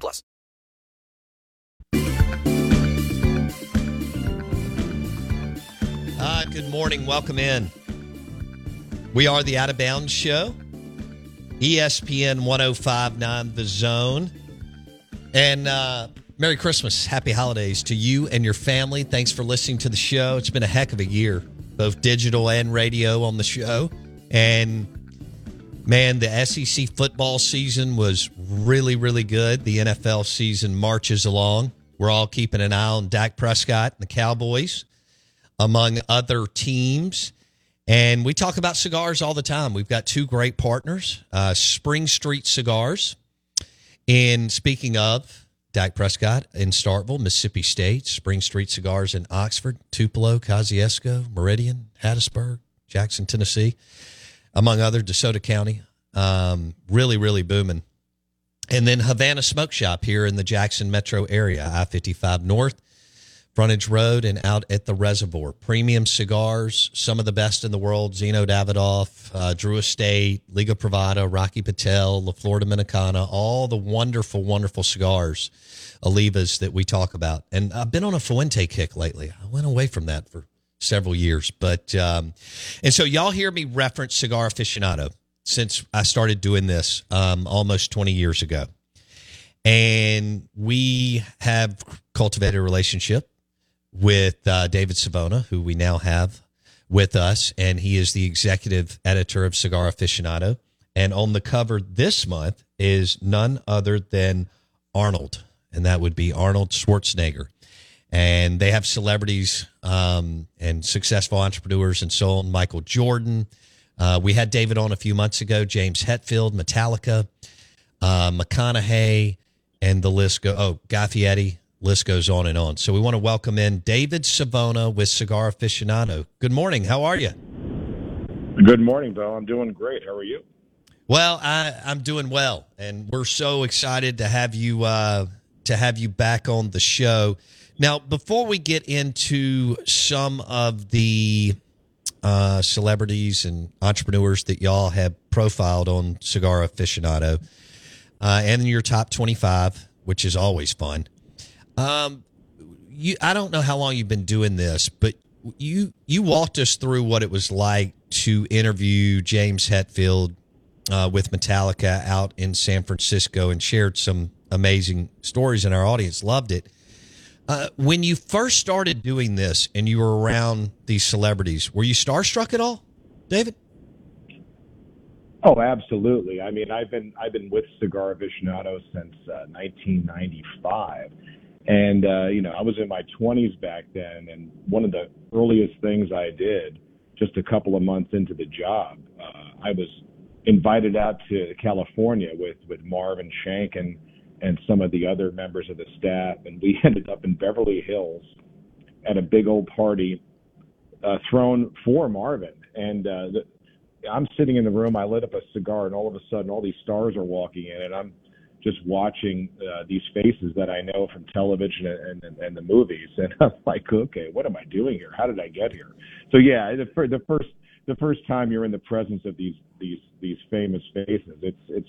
plus. Uh, good morning. Welcome in. We are the Out of Bounds Show, ESPN 1059 The Zone. And uh, Merry Christmas. Happy holidays to you and your family. Thanks for listening to the show. It's been a heck of a year, both digital and radio on the show. And man, the SEC football season was really, really good. The NFL season marches along. We're all keeping an eye on Dak Prescott and the Cowboys among other teams. And we talk about cigars all the time. We've got two great partners, uh, Spring Street Cigars. And speaking of Dak Prescott in Starkville, Mississippi State, Spring Street Cigars in Oxford, Tupelo, Kosciusko, Meridian, Hattiesburg, Jackson, Tennessee, among other, DeSoto County. Um, really, really booming. And then Havana Smoke Shop here in the Jackson metro area, I 55 North. Frontage Road and out at the reservoir. Premium cigars, some of the best in the world. Zino Davidoff, uh, Drew Estate, Liga Privada, Rocky Patel, La Florida Dominicana, all the wonderful, wonderful cigars, Olivas that we talk about. And I've been on a Fuente kick lately. I went away from that for several years. But, um, and so y'all hear me reference Cigar Aficionado since I started doing this um, almost 20 years ago. And we have cultivated a relationship with uh, David Savona, who we now have with us, and he is the executive editor of Cigar Aficionado. And on the cover this month is none other than Arnold, and that would be Arnold Schwarzenegger. And they have celebrities um, and successful entrepreneurs and so on. Michael Jordan. Uh, we had David on a few months ago. James Hetfield, Metallica, uh, McConaughey, and the list go. Oh, Guy Fieri, list goes on and on. So we want to welcome in David Savona with Cigar Aficionado. Good morning. How are you? Good morning, Bill. I'm doing great. How are you? Well, I, I'm doing well, and we're so excited to have you uh, to have you back on the show. Now, before we get into some of the uh, celebrities and entrepreneurs that y'all have profiled on Cigar Aficionado, uh, and your top 25, which is always fun. Um, you, I don't know how long you've been doing this, but you you walked us through what it was like to interview James Hetfield uh, with Metallica out in San Francisco and shared some amazing stories, and our audience loved it. Uh, when you first started doing this and you were around these celebrities, were you starstruck at all, David? Oh, absolutely. I mean, I've been I've been with Cigar Aficionado since uh, 1995, and uh, you know I was in my 20s back then. And one of the earliest things I did, just a couple of months into the job, uh, I was invited out to California with with Marvin Shanken and and some of the other members of the staff, and we ended up in Beverly Hills at a big old party uh, thrown for Marvin. And uh, the, I'm sitting in the room. I lit up a cigar, and all of a sudden, all these stars are walking in, and I'm just watching uh, these faces that I know from television and, and, and the movies, and I'm like, okay, what am I doing here? How did I get here? So yeah, the, the first the first time you're in the presence of these these these famous faces, it's it's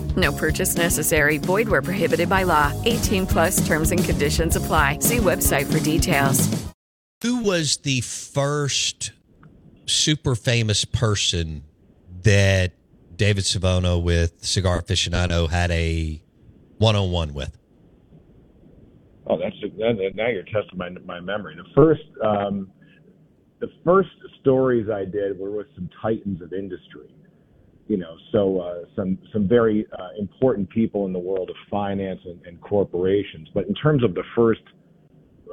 No purchase necessary. Void where prohibited by law. 18 plus terms and conditions apply. See website for details. Who was the first super famous person that David Savona with Cigar Aficionado had a one on one with? oh, that's a now, now you're testing my my memory. The first um, the first stories I did were with some titans of industry. You know, so uh, some some very uh, important people in the world of finance and, and corporations. But in terms of the first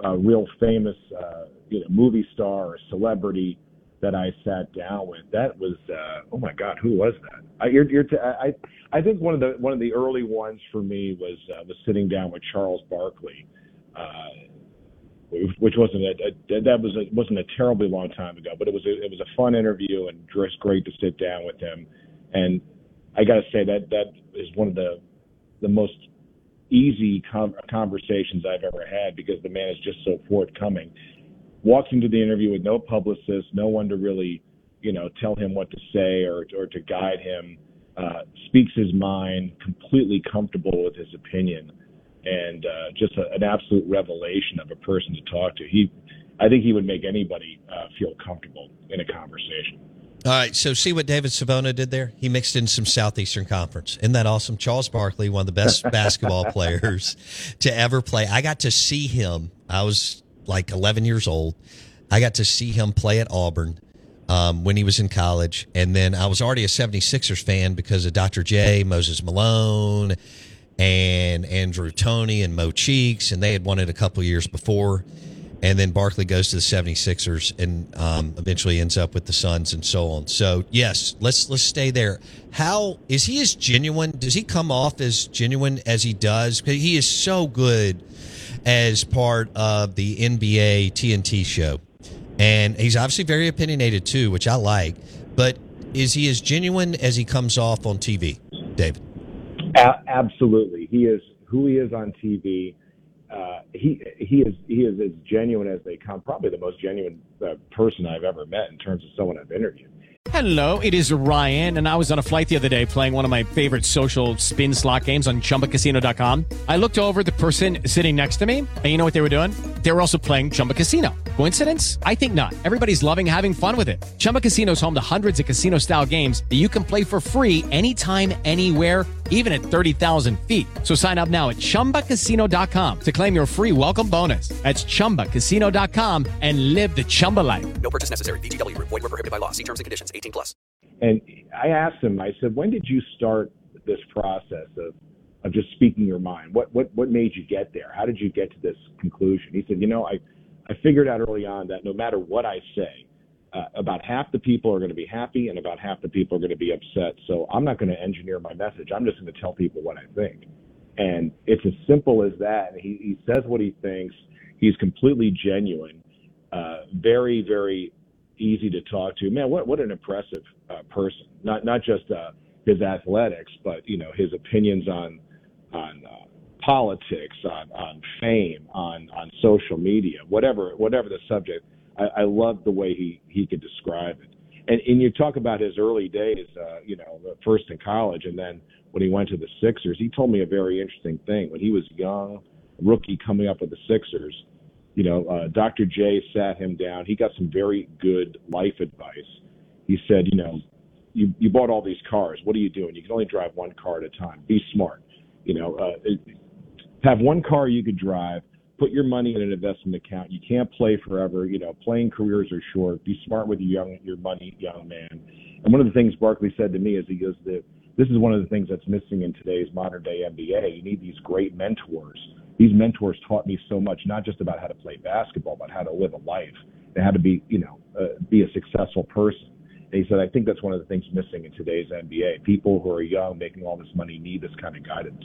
uh, real famous, uh, you know, movie star or celebrity that I sat down with, that was uh, oh my God, who was that? I, you're, you're t- I I think one of the one of the early ones for me was uh, was sitting down with Charles Barkley. Uh, which wasn't a, a that was a, wasn't a terribly long time ago, but it was a, it was a fun interview and just great to sit down with him. And I got to say that that is one of the the most easy com- conversations I've ever had because the man is just so forthcoming. Walks into the interview with no publicist, no one to really, you know, tell him what to say or or to guide him. Uh, speaks his mind, completely comfortable with his opinion and uh, just a, an absolute revelation of a person to talk to. He, I think he would make anybody uh, feel comfortable in a conversation. All right, so see what David Savona did there? He mixed in some Southeastern Conference. Isn't that awesome? Charles Barkley, one of the best basketball players to ever play. I got to see him. I was like 11 years old. I got to see him play at Auburn um, when he was in college. And then I was already a 76ers fan because of Dr. J, Moses Malone, and Andrew Toney and Mo Cheeks, and they had won it a couple years before. And then Barkley goes to the 76ers and um, eventually ends up with the Suns and so on. So yes, let's let's stay there. How is he as genuine? Does he come off as genuine as he does? He is so good as part of the NBA TNT show, and he's obviously very opinionated too, which I like. But is he as genuine as he comes off on TV, David? A- absolutely, he is who he is on TV. Uh, he he is he is as genuine as they come. Probably the most genuine uh, person I've ever met in terms of someone I've interviewed. Hello, it is Ryan, and I was on a flight the other day playing one of my favorite social spin slot games on ChumbaCasino.com. I looked over the person sitting next to me, and you know what they were doing? They were also playing Chumba Casino. Coincidence? I think not. Everybody's loving having fun with it. Chumba Casino is home to hundreds of casino-style games that you can play for free anytime, anywhere, even at 30,000 feet. So sign up now at ChumbaCasino.com to claim your free welcome bonus. That's ChumbaCasino.com and live the Chumba life. No purchase necessary. VGW Group. Void were prohibited by law. See terms and conditions. 18 plus. And I asked him. I said, "When did you start this process of of just speaking your mind? What what what made you get there? How did you get to this conclusion?" He said, "You know, I I figured out early on that no matter what I say." Uh, about half the people are going to be happy and about half the people are going to be upset. So I'm not going to engineer my message. I'm just going to tell people what I think. And it's as simple as that. He, he says what he thinks. He's completely genuine, uh, very, very easy to talk to. Man, what, what an impressive uh, person. Not, not just uh, his athletics, but, you know, his opinions on, on, uh, politics, on, on fame, on, on social media, whatever, whatever the subject I, I love the way he he could describe it. And and you talk about his early days, uh, you know, first in college, and then when he went to the Sixers, he told me a very interesting thing. When he was young, rookie coming up with the Sixers, you know, uh, Dr. J sat him down. He got some very good life advice. He said, you know, you you bought all these cars. What are you doing? You can only drive one car at a time. Be smart. You know, uh, have one car you could drive put your money in an investment account. You can't play forever. You know, playing careers are short. Be smart with your young your money, young man. And one of the things Barkley said to me is he goes that this is one of the things that's missing in today's modern day NBA. You need these great mentors. These mentors taught me so much, not just about how to play basketball, but how to live a life and how to be, you know, uh, be a successful person. And he said, I think that's one of the things missing in today's NBA. People who are young, making all this money, need this kind of guidance.